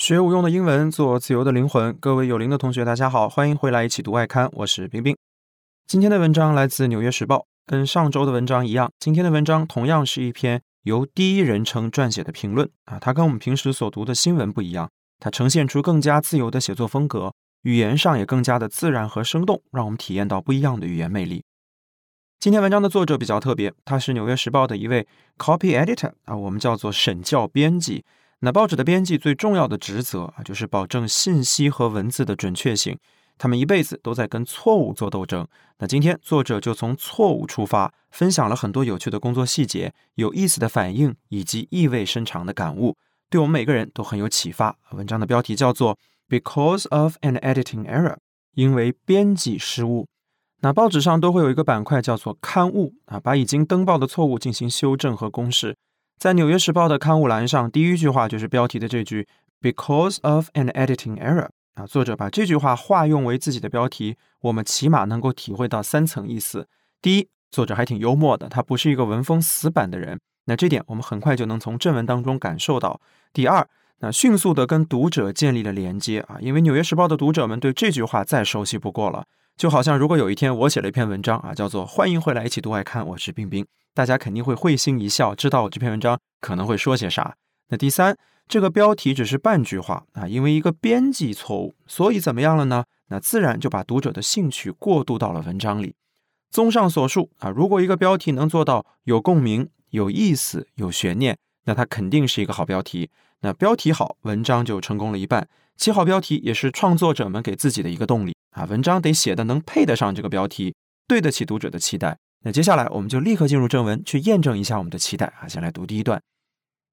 学无用的英文，做自由的灵魂。各位有灵的同学，大家好，欢迎回来一起读外刊。我是冰冰。今天的文章来自《纽约时报》，跟上周的文章一样，今天的文章同样是一篇由第一人称撰写的评论啊。它跟我们平时所读的新闻不一样，它呈现出更加自由的写作风格，语言上也更加的自然和生动，让我们体验到不一样的语言魅力。今天文章的作者比较特别，他是《纽约时报》的一位 copy editor 啊，我们叫做审校编辑。那报纸的编辑最重要的职责啊，就是保证信息和文字的准确性。他们一辈子都在跟错误做斗争。那今天作者就从错误出发，分享了很多有趣的工作细节、有意思的反应以及意味深长的感悟，对我们每个人都很有启发。文章的标题叫做 "Because of an editing error"，因为编辑失误。那报纸上都会有一个板块叫做刊物啊，把已经登报的错误进行修正和公示。在《纽约时报》的刊物栏上，第一句话就是标题的这句 "Because of an editing error" 啊，作者把这句话化用为自己的标题，我们起码能够体会到三层意思。第一，作者还挺幽默的，他不是一个文风死板的人，那这点我们很快就能从正文当中感受到。第二，那迅速的跟读者建立了连接啊，因为《纽约时报》的读者们对这句话再熟悉不过了，就好像如果有一天我写了一篇文章啊，叫做“欢迎回来一起读外刊”，我是冰冰。大家肯定会会心一笑，知道我这篇文章可能会说些啥。那第三，这个标题只是半句话啊，因为一个编辑错误，所以怎么样了呢？那自然就把读者的兴趣过渡到了文章里。综上所述啊，如果一个标题能做到有共鸣、有意思、有悬念，那它肯定是一个好标题。那标题好，文章就成功了一半。七号标题也是创作者们给自己的一个动力啊，文章得写的能配得上这个标题，对得起读者的期待。那接下来我们就立刻进入正文，去验证一下我们的期待啊！先来读第一段。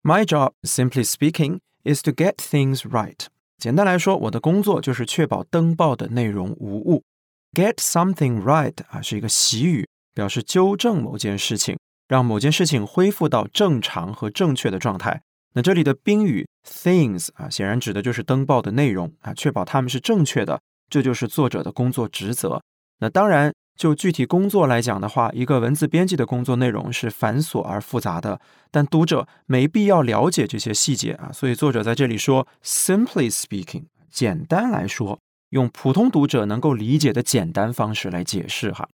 My job, simply speaking, is to get things right。简单来说，我的工作就是确保登报的内容无误。Get something right 啊，是一个习语，表示纠正某件事情，让某件事情恢复到正常和正确的状态。那这里的宾语 things 啊，显然指的就是登报的内容啊，确保他们是正确的，这就是作者的工作职责。那当然。就具体工作来讲的话，一个文字编辑的工作内容是繁琐而复杂的，但读者没必要了解这些细节啊。所以作者在这里说，simply speaking，简单来说，用普通读者能够理解的简单方式来解释哈。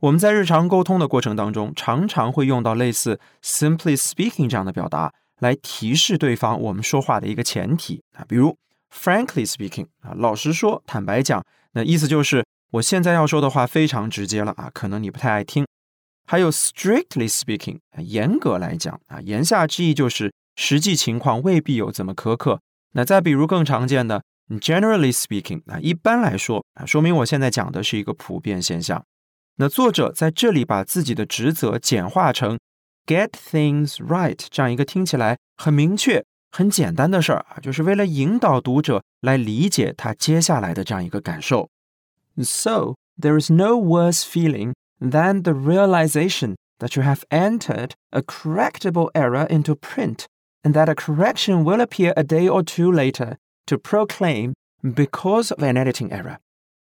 我们在日常沟通的过程当中，常常会用到类似 simply speaking 这样的表达来提示对方我们说话的一个前提啊，比如 frankly speaking 啊，老实说，坦白讲，那意思就是。我现在要说的话非常直接了啊，可能你不太爱听。还有 strictly speaking，严格来讲啊，言下之意就是实际情况未必有这么苛刻。那再比如更常见的 generally speaking，啊，一般来说啊，说明我现在讲的是一个普遍现象。那作者在这里把自己的职责简化成 get things right 这样一个听起来很明确、很简单的事儿啊，就是为了引导读者来理解他接下来的这样一个感受。So, there is no worse feeling than the realization that you have entered a correctable error into print and that a correction will appear a day or two later to proclaim because of an editing error.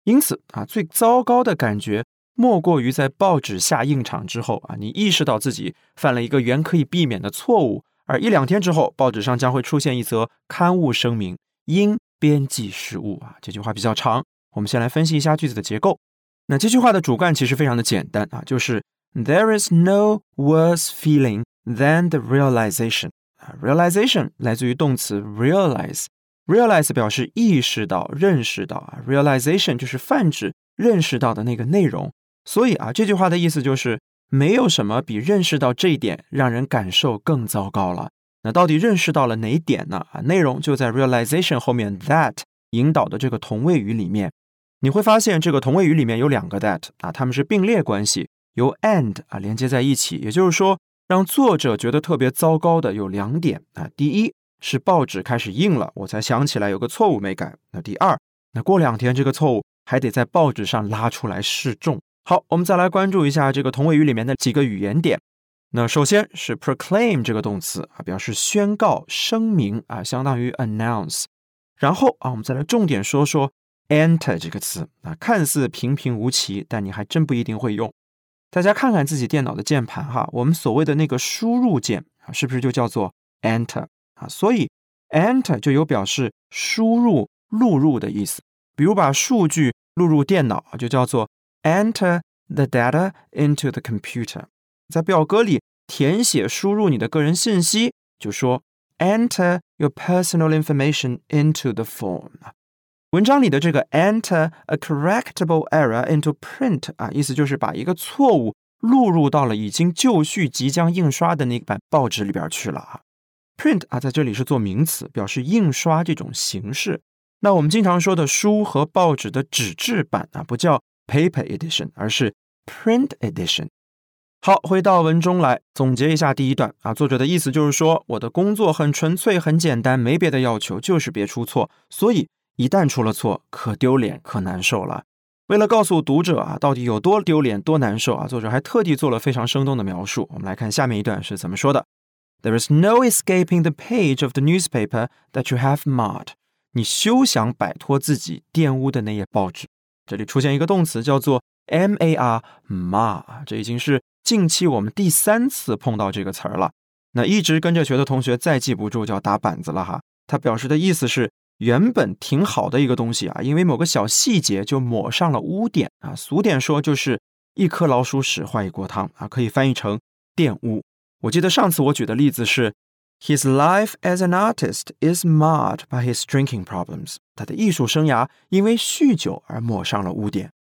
因此啊，最糟糕的感觉 莫过于在报纸下硬场之后啊，你意识到自己犯了一个原可以避免的错误，而一两天之后，报纸上将会出现一则刊物声明：因编辑失误啊。这句话比较长，我们先来分析一下句子的结构。那这句话的主干其实非常的简单啊，就是 There is no worse feeling than the realization 啊，realization 来自于动词 realize，realize 表示意识到、认识到啊，realization 就是泛指认识到的那个内容。所以啊，这句话的意思就是没有什么比认识到这一点让人感受更糟糕了。那到底认识到了哪点呢？啊，内容就在 realization 后面 that 引导的这个同位语里面。你会发现这个同位语里面有两个 that 啊，它们是并列关系，由 and 啊连接在一起。也就是说，让作者觉得特别糟糕的有两点啊。第一是报纸开始印了，我才想起来有个错误没改。那第二，那过两天这个错误还得在报纸上拉出来示众。好，我们再来关注一下这个同位语里面的几个语言点。那首先是 proclaim 这个动词啊，表示宣告、声明啊，相当于 announce。然后啊，我们再来重点说说。Enter 这个词啊，看似平平无奇，但你还真不一定会用。大家看看自己电脑的键盘哈，我们所谓的那个输入键啊，是不是就叫做 Enter 啊？所以 enter 就有表示输入、录入的意思。比如把数据录入电脑就叫做 enter the data into the computer。在表格里填写、输入你的个人信息，就说 enter your personal information into the form。文章里的这个 enter a correctable error into print 啊，意思就是把一个错误录入到了已经就绪、即将印刷的那版报纸里边去了啊。print 啊，在这里是做名词，表示印刷这种形式。那我们经常说的书和报纸的纸质版啊，不叫 paper edition，而是 print edition。好，回到文中来总结一下第一段啊，作者的意思就是说，我的工作很纯粹、很简单，没别的要求，就是别出错。所以一旦出了错，可丢脸、可难受了。为了告诉读者啊，到底有多丢脸、多难受啊，作者还特地做了非常生动的描述。我们来看下面一段是怎么说的：There is no escaping the page of the newspaper that you have marred。你休想摆脱自己玷污的那页报纸。这里出现一个动词叫做 mar，mar，这已经是。近期我们第三次碰到这个词儿了，那一直跟着学的同学再记不住就要打板子了哈。它表示的意思是原本挺好的一个东西啊，因为某个小细节就抹上了污点啊。俗点说就是一颗老鼠屎坏一锅汤啊，可以翻译成玷污。我记得上次我举的例子是，His life as an artist is marred by his drinking problems。他的艺术生涯因为酗酒而抹上了污点。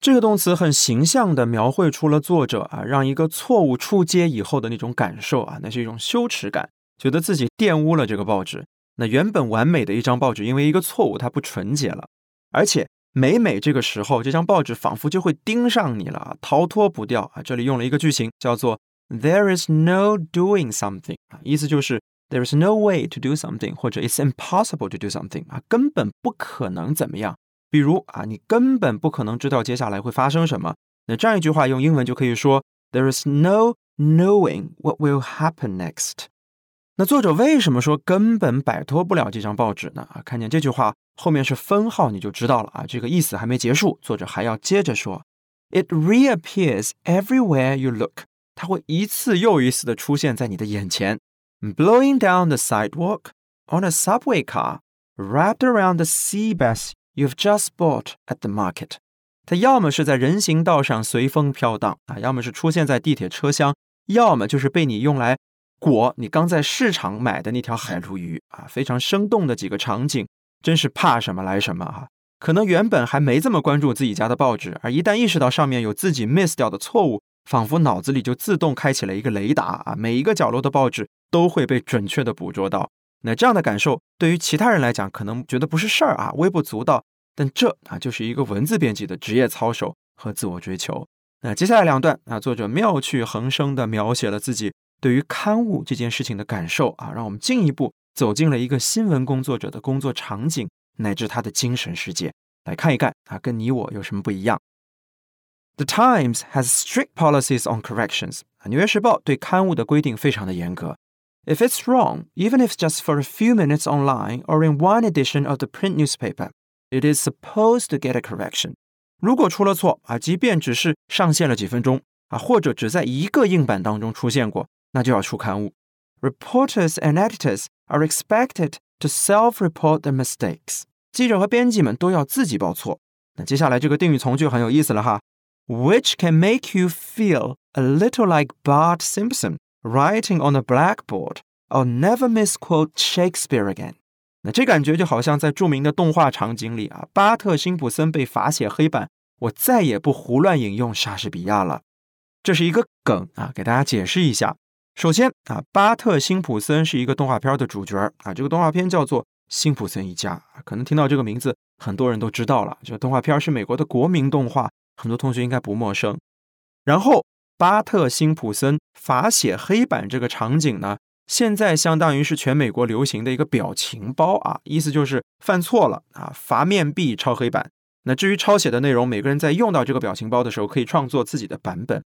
这个动词很形象地描绘出了作者啊，让一个错误出街以后的那种感受啊，那是一种羞耻感，觉得自己玷污了这个报纸。那原本完美的一张报纸，因为一个错误，它不纯洁了。而且每每这个时候，这张报纸仿佛就会盯上你了，逃脱不掉啊。这里用了一个句型，叫做 "There is no doing something" 啊，意思就是 "There is no way to do something" 或者 "It's impossible to do something" 啊，根本不可能怎么样。比如啊，你根本不可能知道接下来会发生什么。那这样一句话用英文就可以说：There is no knowing what will happen next。那作者为什么说根本摆脱不了这张报纸呢？啊，看见这句话后面是分号，你就知道了啊，这个意思还没结束，作者还要接着说：It reappears everywhere you look。 它会一次又一次的出现在你的眼前，blowing down the sidewalk on a subway car, wrapped around the sea bass You've just bought at the market，它要么是在人行道上随风飘荡啊，要么是出现在地铁车厢，要么就是被你用来裹你刚在市场买的那条海鲈鱼啊，非常生动的几个场景，真是怕什么来什么啊。可能原本还没这么关注自己家的报纸，而一旦意识到上面有自己 miss 掉的错误，仿佛脑子里就自动开启了一个雷达啊，每一个角落的报纸都会被准确的捕捉到。那这样的感受对于其他人来讲，可能觉得不是事儿啊，微不足道。但这啊，就是一个文字编辑的职业操守和自我追求。那接下来两段啊，作者妙趣横生地描写了自己对于刊物这件事情的感受啊，让我们进一步走进了一个新闻工作者的工作场景乃至他的精神世界，来看一看啊，跟你我有什么不一样。The Times has strict policies on corrections。啊，《纽约时报》对刊物的规定非常的严格。If it's wrong, even if just for a few minutes online or in one edition of the print newspaper, it is supposed to get a correction。如果出了错啊，即便只是上线了几分钟啊，或者只在一个硬版当中出现过，那就要出刊物。Reporters and editors are expected to self-report their mistakes。记者和编辑们都要自己报错。那接下来这个定语从句很有意思了哈 ，which can make you feel a little like Bart Simpson。Writing on a blackboard, I'll never misquote Shakespeare again。那这感觉就好像在著名的动画场景里啊，巴特辛普森被罚写黑板，我再也不胡乱引用莎士比亚了。这是一个梗啊，给大家解释一下。首先啊，巴特辛普森是一个动画片的主角啊，这个动画片叫做《辛普森一家》，可能听到这个名字，很多人都知道了。这个动画片是美国的国民动画，很多同学应该不陌生。然后。巴特辛普森罚写黑板这个场景呢，现在相当于是全美国流行的一个表情包啊，意思就是犯错了啊，罚面壁抄黑板。那至于抄写的内容，每个人在用到这个表情包的时候，可以创作自己的版本。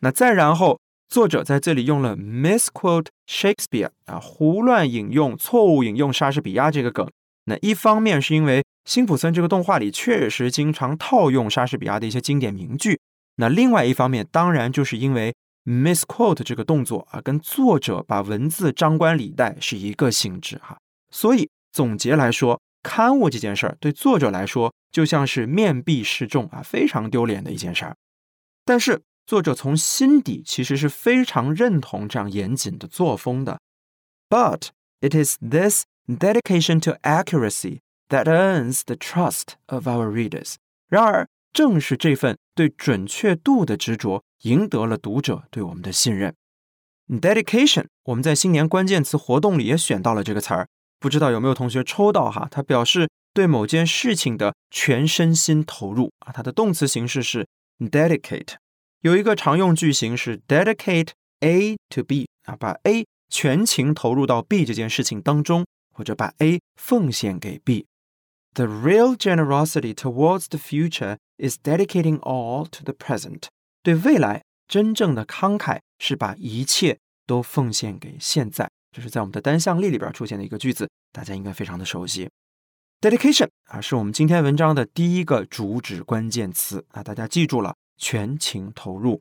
那再然后，作者在这里用了 misquote Shakespeare 啊，胡乱引用、错误引用莎士比亚这个梗。那一方面是因为辛普森这个动画里确实经常套用莎士比亚的一些经典名句。那另外一方面，当然就是因为 misquote 这个动作啊，跟作者把文字张冠李戴是一个性质哈。所以总结来说，刊物这件事儿对作者来说就像是面壁示众啊，非常丢脸的一件事儿。但是作者从心底其实是非常认同这样严谨的作风的。But it is this dedication to accuracy that earns the trust of our readers。然而，正是这份对准确度的执着，赢得了读者对我们的信任。Dedication，我们在新年关键词活动里也选到了这个词儿，不知道有没有同学抽到哈？它表示对某件事情的全身心投入啊。它的动词形式是 dedicate，有一个常用句型是 dedicate A to B 啊，把 A 全情投入到 B 这件事情当中，或者把 A 奉献给 B。The real generosity towards the future is dedicating all to the present。对未来真正的慷慨是把一切都奉献给现在，这是在我们的单项例里边出现的一个句子，大家应该非常的熟悉。Dedication 啊，是我们今天文章的第一个主旨关键词啊，大家记住了，全情投入。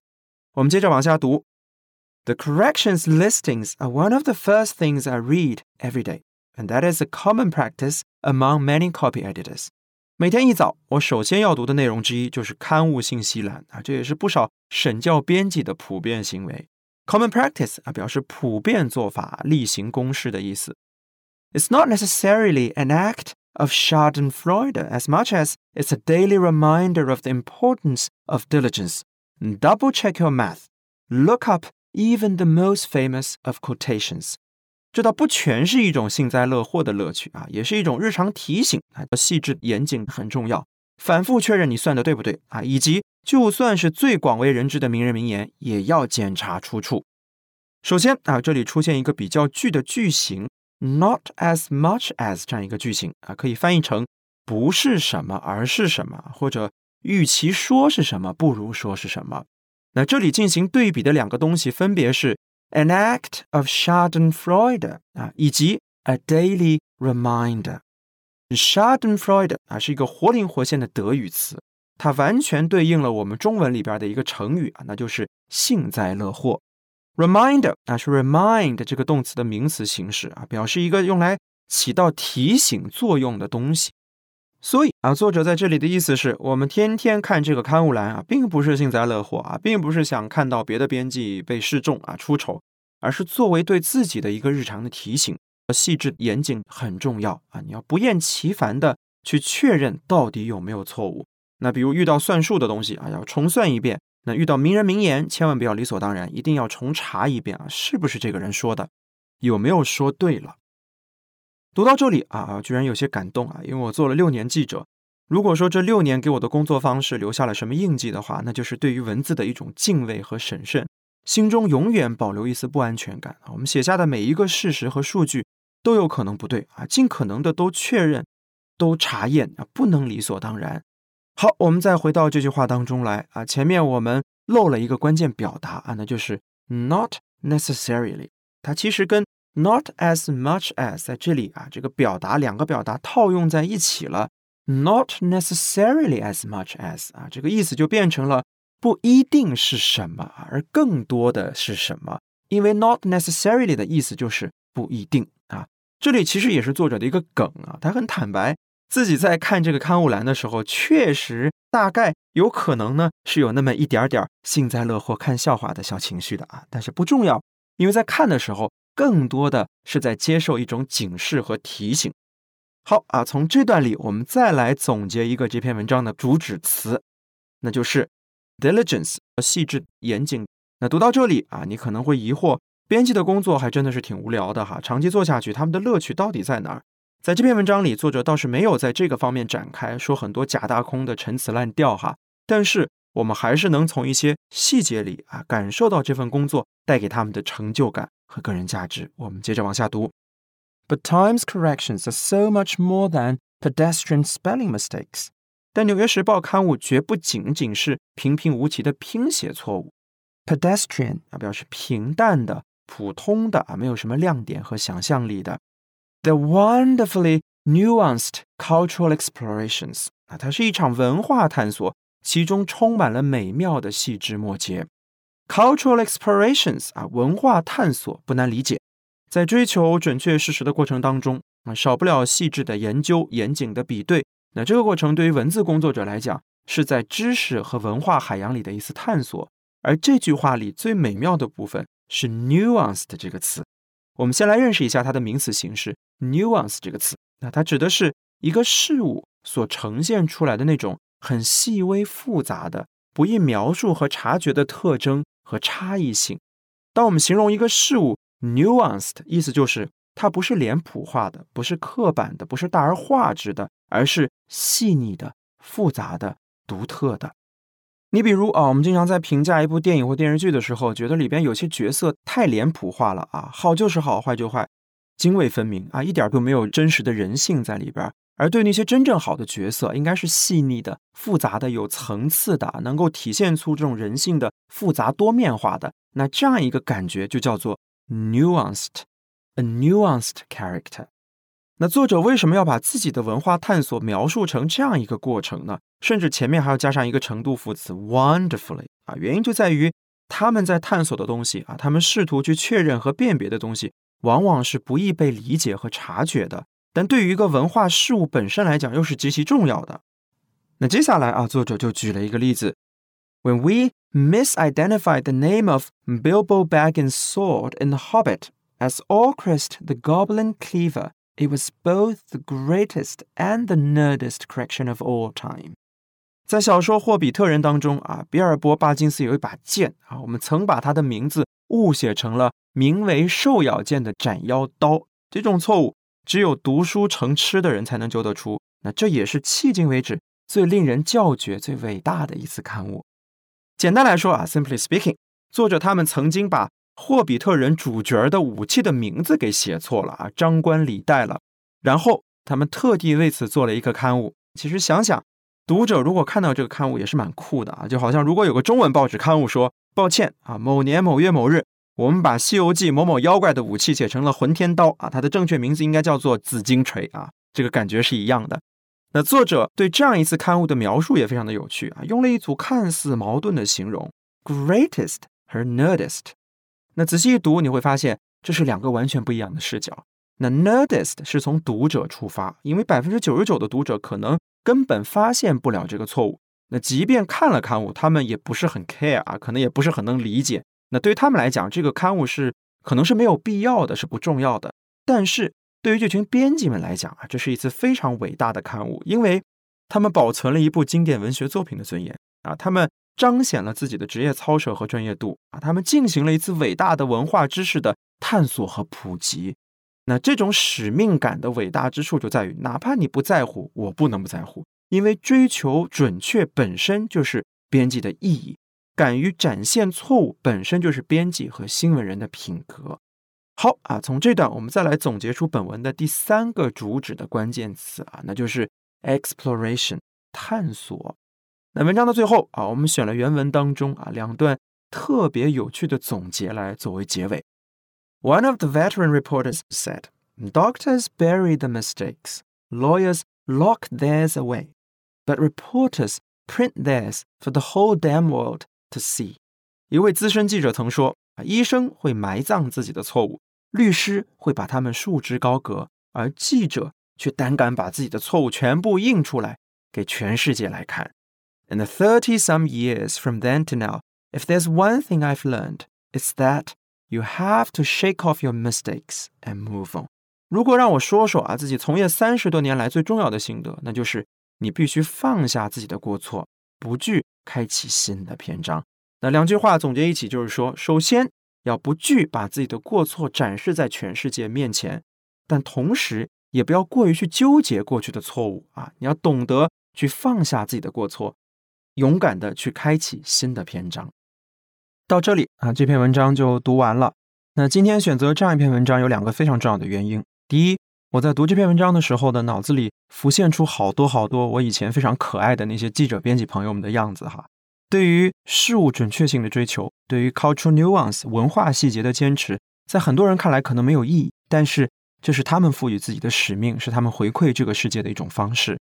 我们接着往下读。The corrections listings are one of the first things I read every day, and that is a common practice among many copy editors. 每天一早，我首先要读的内容之一就是刊物信息栏啊，这也是不少审教编辑的普遍行为。Common practice 啊，表示普遍做法、例行公事的意思。It's not necessarily an act of Schadenfreude as much as it's a daily reminder of the importance of diligence. Double check your math. Look up even the most famous of quotations. 这倒不全是一种幸灾乐祸的乐趣啊，也是一种日常提醒啊，细致严谨很重要。反复确认你算的对不对啊，以及就算是最广为人知的名人名言，也要检查出处。首先啊，这里出现一个比较句的句型，not as much as 这样一个句型啊，可以翻译成不是什么，而是什么，或者与其说是什么，不如说是什么。那这里进行对比的两个东西分别是。An act of Schadenfreude 啊，以及 a daily reminder。Schadenfreude 啊是一个活灵活现的德语词，它完全对应了我们中文里边的一个成语啊，那就是幸灾乐祸。Reminder 啊是 remind 这个动词的名词形式啊，表示一个用来起到提醒作用的东西。所以啊，作者在这里的意思是我们天天看这个刊物栏啊，并不是幸灾乐祸啊，并不是想看到别的编辑被示众啊出丑，而是作为对自己的一个日常的提醒。细致严谨很重要啊，你要不厌其烦的去确认到底有没有错误。那比如遇到算术的东西啊，要重算一遍；那遇到名人名言，千万不要理所当然，一定要重查一遍啊，是不是这个人说的，有没有说对了。读到这里啊，居然有些感动啊！因为我做了六年记者，如果说这六年给我的工作方式留下了什么印记的话，那就是对于文字的一种敬畏和审慎，心中永远保留一丝不安全感啊。我们写下的每一个事实和数据都有可能不对啊，尽可能的都确认、都查验啊，不能理所当然。好，我们再回到这句话当中来啊，前面我们漏了一个关键表达啊，那就是 not necessarily，它其实跟 Not as much as 在这里啊，这个表达两个表达套用在一起了。Not necessarily as much as 啊，这个意思就变成了不一定是什么，而更多的是什么。因为 not necessarily 的意思就是不一定啊。这里其实也是作者的一个梗啊，他很坦白自己在看这个刊物栏的时候，确实大概有可能呢是有那么一点点幸灾乐祸、看笑话的小情绪的啊，但是不重要，因为在看的时候。更多的是在接受一种警示和提醒。好啊，从这段里，我们再来总结一个这篇文章的主旨词，那就是 diligence，和细致严谨。那读到这里啊，你可能会疑惑，编辑的工作还真的是挺无聊的哈，长期做下去，他们的乐趣到底在哪儿？在这篇文章里，作者倒是没有在这个方面展开，说很多假大空的陈词滥调哈，但是我们还是能从一些细节里啊，感受到这份工作带给他们的成就感。和个人价值。我们接着往下读。But Times corrections are so much more than pedestrian spelling mistakes。但《纽约时报》刊物绝不仅仅是平平无奇的拼写错误。Pedestrian 啊，表示平淡的、普通的啊，没有什么亮点和想象力的。The wonderfully nuanced cultural explorations 啊，它是一场文化探索，其中充满了美妙的细枝末节。Cultural explorations 啊，文化探索不难理解。在追求准确事实的过程当中，啊，少不了细致的研究、严谨的比对。那这个过程对于文字工作者来讲，是在知识和文化海洋里的一次探索。而这句话里最美妙的部分是 nuanced 这个词。我们先来认识一下它的名词形式 nuance 这个词。那它指的是一个事物所呈现出来的那种很细微复杂的、不易描述和察觉的特征和差异性。当我们形容一个事物 nuanced，意思就是它不是脸谱化的，不是刻板的，不是大而化之的，而是细腻的、复杂的、独特的。你比如啊，我们经常在评价一部电影或电视剧的时候，觉得里边有些角色太脸谱化了啊，好就是好，坏就坏，泾渭分明啊，一点都没有真实的人性在里边。而对那些真正好的角色，应该是细腻的、复杂的、有层次的，能够体现出这种人性的复杂多面化的。那这样一个感觉就叫做 nuanced，a nuanced character。那作者为什么要把自己的文化探索描述成这样一个过程呢？甚至前面还要加上一个程度副词 wonderfully 啊，原因就在于他们在探索的东西啊，他们试图去确认和辨别的东西，往往是不易被理解和察觉的，但对于一个文化事物本身来讲，又是极其重要的。那接下来啊，作者就举了一个例子：When we misidentified the name of Bilbo Baggins' sword in The Hobbit as Orcrist the Goblin Cleaver。It was both the greatest and the nerdest correction of all time。在小说《霍比特人》当中啊，比尔博·巴金斯有一把剑啊，我们曾把他的名字误写成了名为“兽咬剑”的斩妖刀。这种错误只有读书成痴的人才能救得出。那这也是迄今为止最令人叫绝、最伟大的一次刊物。简单来说啊，Simply speaking，作者他们曾经把。霍比特人主角的武器的名字给写错了啊，张冠李戴了。然后他们特地为此做了一个刊物。其实想想，读者如果看到这个刊物也是蛮酷的啊，就好像如果有个中文报纸刊物说：“抱歉啊，某年某月某日，我们把《西游记》某某妖怪的武器写成了混天刀啊，它的正确名字应该叫做紫金锤啊。”这个感觉是一样的。那作者对这样一次刊物的描述也非常的有趣啊，用了一组看似矛盾的形容：greatest 和 nerdest。那仔细一读，你会发现这是两个完全不一样的视角。那 nerdist 是从读者出发，因为百分之九十九的读者可能根本发现不了这个错误。那即便看了刊物，他们也不是很 care 啊，可能也不是很能理解。那对于他们来讲，这个刊物是可能是没有必要的，是不重要的。但是对于这群编辑们来讲啊，这是一次非常伟大的刊物，因为他们保存了一部经典文学作品的尊严啊，他们。彰显了自己的职业操守和专业度啊！他们进行了一次伟大的文化知识的探索和普及。那这种使命感的伟大之处就在于，哪怕你不在乎，我不能不在乎，因为追求准确本身就是编辑的意义，敢于展现错误本身就是编辑和新闻人的品格。好啊，从这段我们再来总结出本文的第三个主旨的关键词啊，那就是 exploration 探索。那文章的最后啊，我们选了原文当中啊两段特别有趣的总结来作为结尾。One of the veteran reporters said, "Doctors bury the mistakes, lawyers lock theirs away, but reporters print theirs for the whole damn world to see." 一位资深记者曾说啊，医生会埋葬自己的错误，律师会把他们束之高阁，而记者却胆敢把自己的错误全部印出来给全世界来看。In the 30 some years from then to now, if there's one thing I've learned, it's that you have to shake off your mistakes and move on. 如果让我说说啊，自己从业三十多年来最重要的心得，那就是你必须放下自己的过错，不惧 开启新的篇章。那两句话总结一起就是说，首先要不惧把自己的过错展示在全世界面前，但同时也不要过于去纠结过去的错误啊，你要懂得去放下自己的过错，勇敢的去开启新的篇章。到这里啊，这篇文章就读完了。那今天选择这样一篇文章有两个非常重要的原因。第一，我在读这篇文章的时候呢，脑子里浮现出好多好多我以前非常可爱的那些记者编辑朋友们的样子哈。对于事物准确性的追求，对于 cultural nuance 文化细节的坚持，在很多人看来可能没有意义，但是这是他们赋予自己的使命，是他们回馈这个世界的一种方式。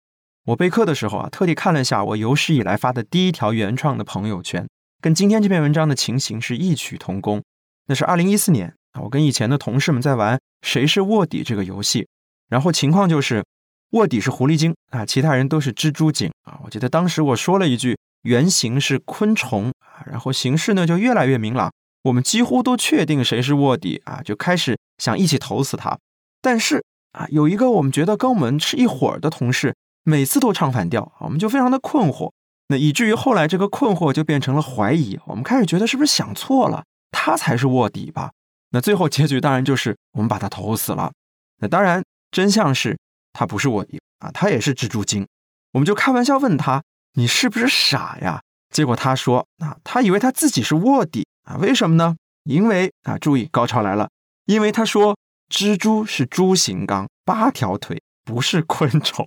我备课的时候啊，特地看了一下我有史以来发的第一条原创的朋友圈，跟今天这篇文章的情形是异曲同工。那是二零一四年，我跟以前的同事们在玩《谁是卧底》这个游戏。然后情况就是卧底是狐狸精啊，其他人都是蜘蛛精啊。我记得当时我说了一句原型是昆虫啊，然后形势呢就越来越明朗，我们几乎都确定谁是卧底啊，就开始想一起投死他。但是啊，有一个我们觉得跟我们是一伙儿的同事，每次都唱反调，我们就非常的困惑。那以至于后来这个困惑就变成了怀疑，我们开始觉得是不是想错了，他才是卧底吧？那最后结局当然就是我们把他投死了。那当然真相是他不是卧底啊，他也是蜘蛛精。我们就开玩笑问他：“你是不是傻呀？”结果他说：“啊，他以为他自己是卧底啊？为什么呢？因为啊，注意高潮来了，因为他说蜘蛛是蛛形纲，八条腿，不是昆虫。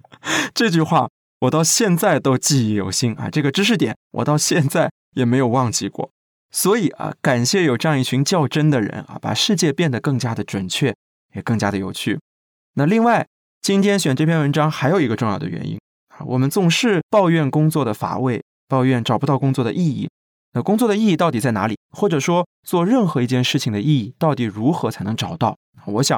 这句话。”我到现在都记忆犹新啊，这个知识点我到现在也没有忘记过。所以啊，感谢有这样一群较真的人啊，把世界变得更加的准确，也更加的有趣。那另外，今天选这篇文章还有一个重要的原因啊，我们总是抱怨工作的乏味，抱怨找不到工作的意义。那工作的意义到底在哪里？或者说，做任何一件事情的意义到底如何才能找到？我想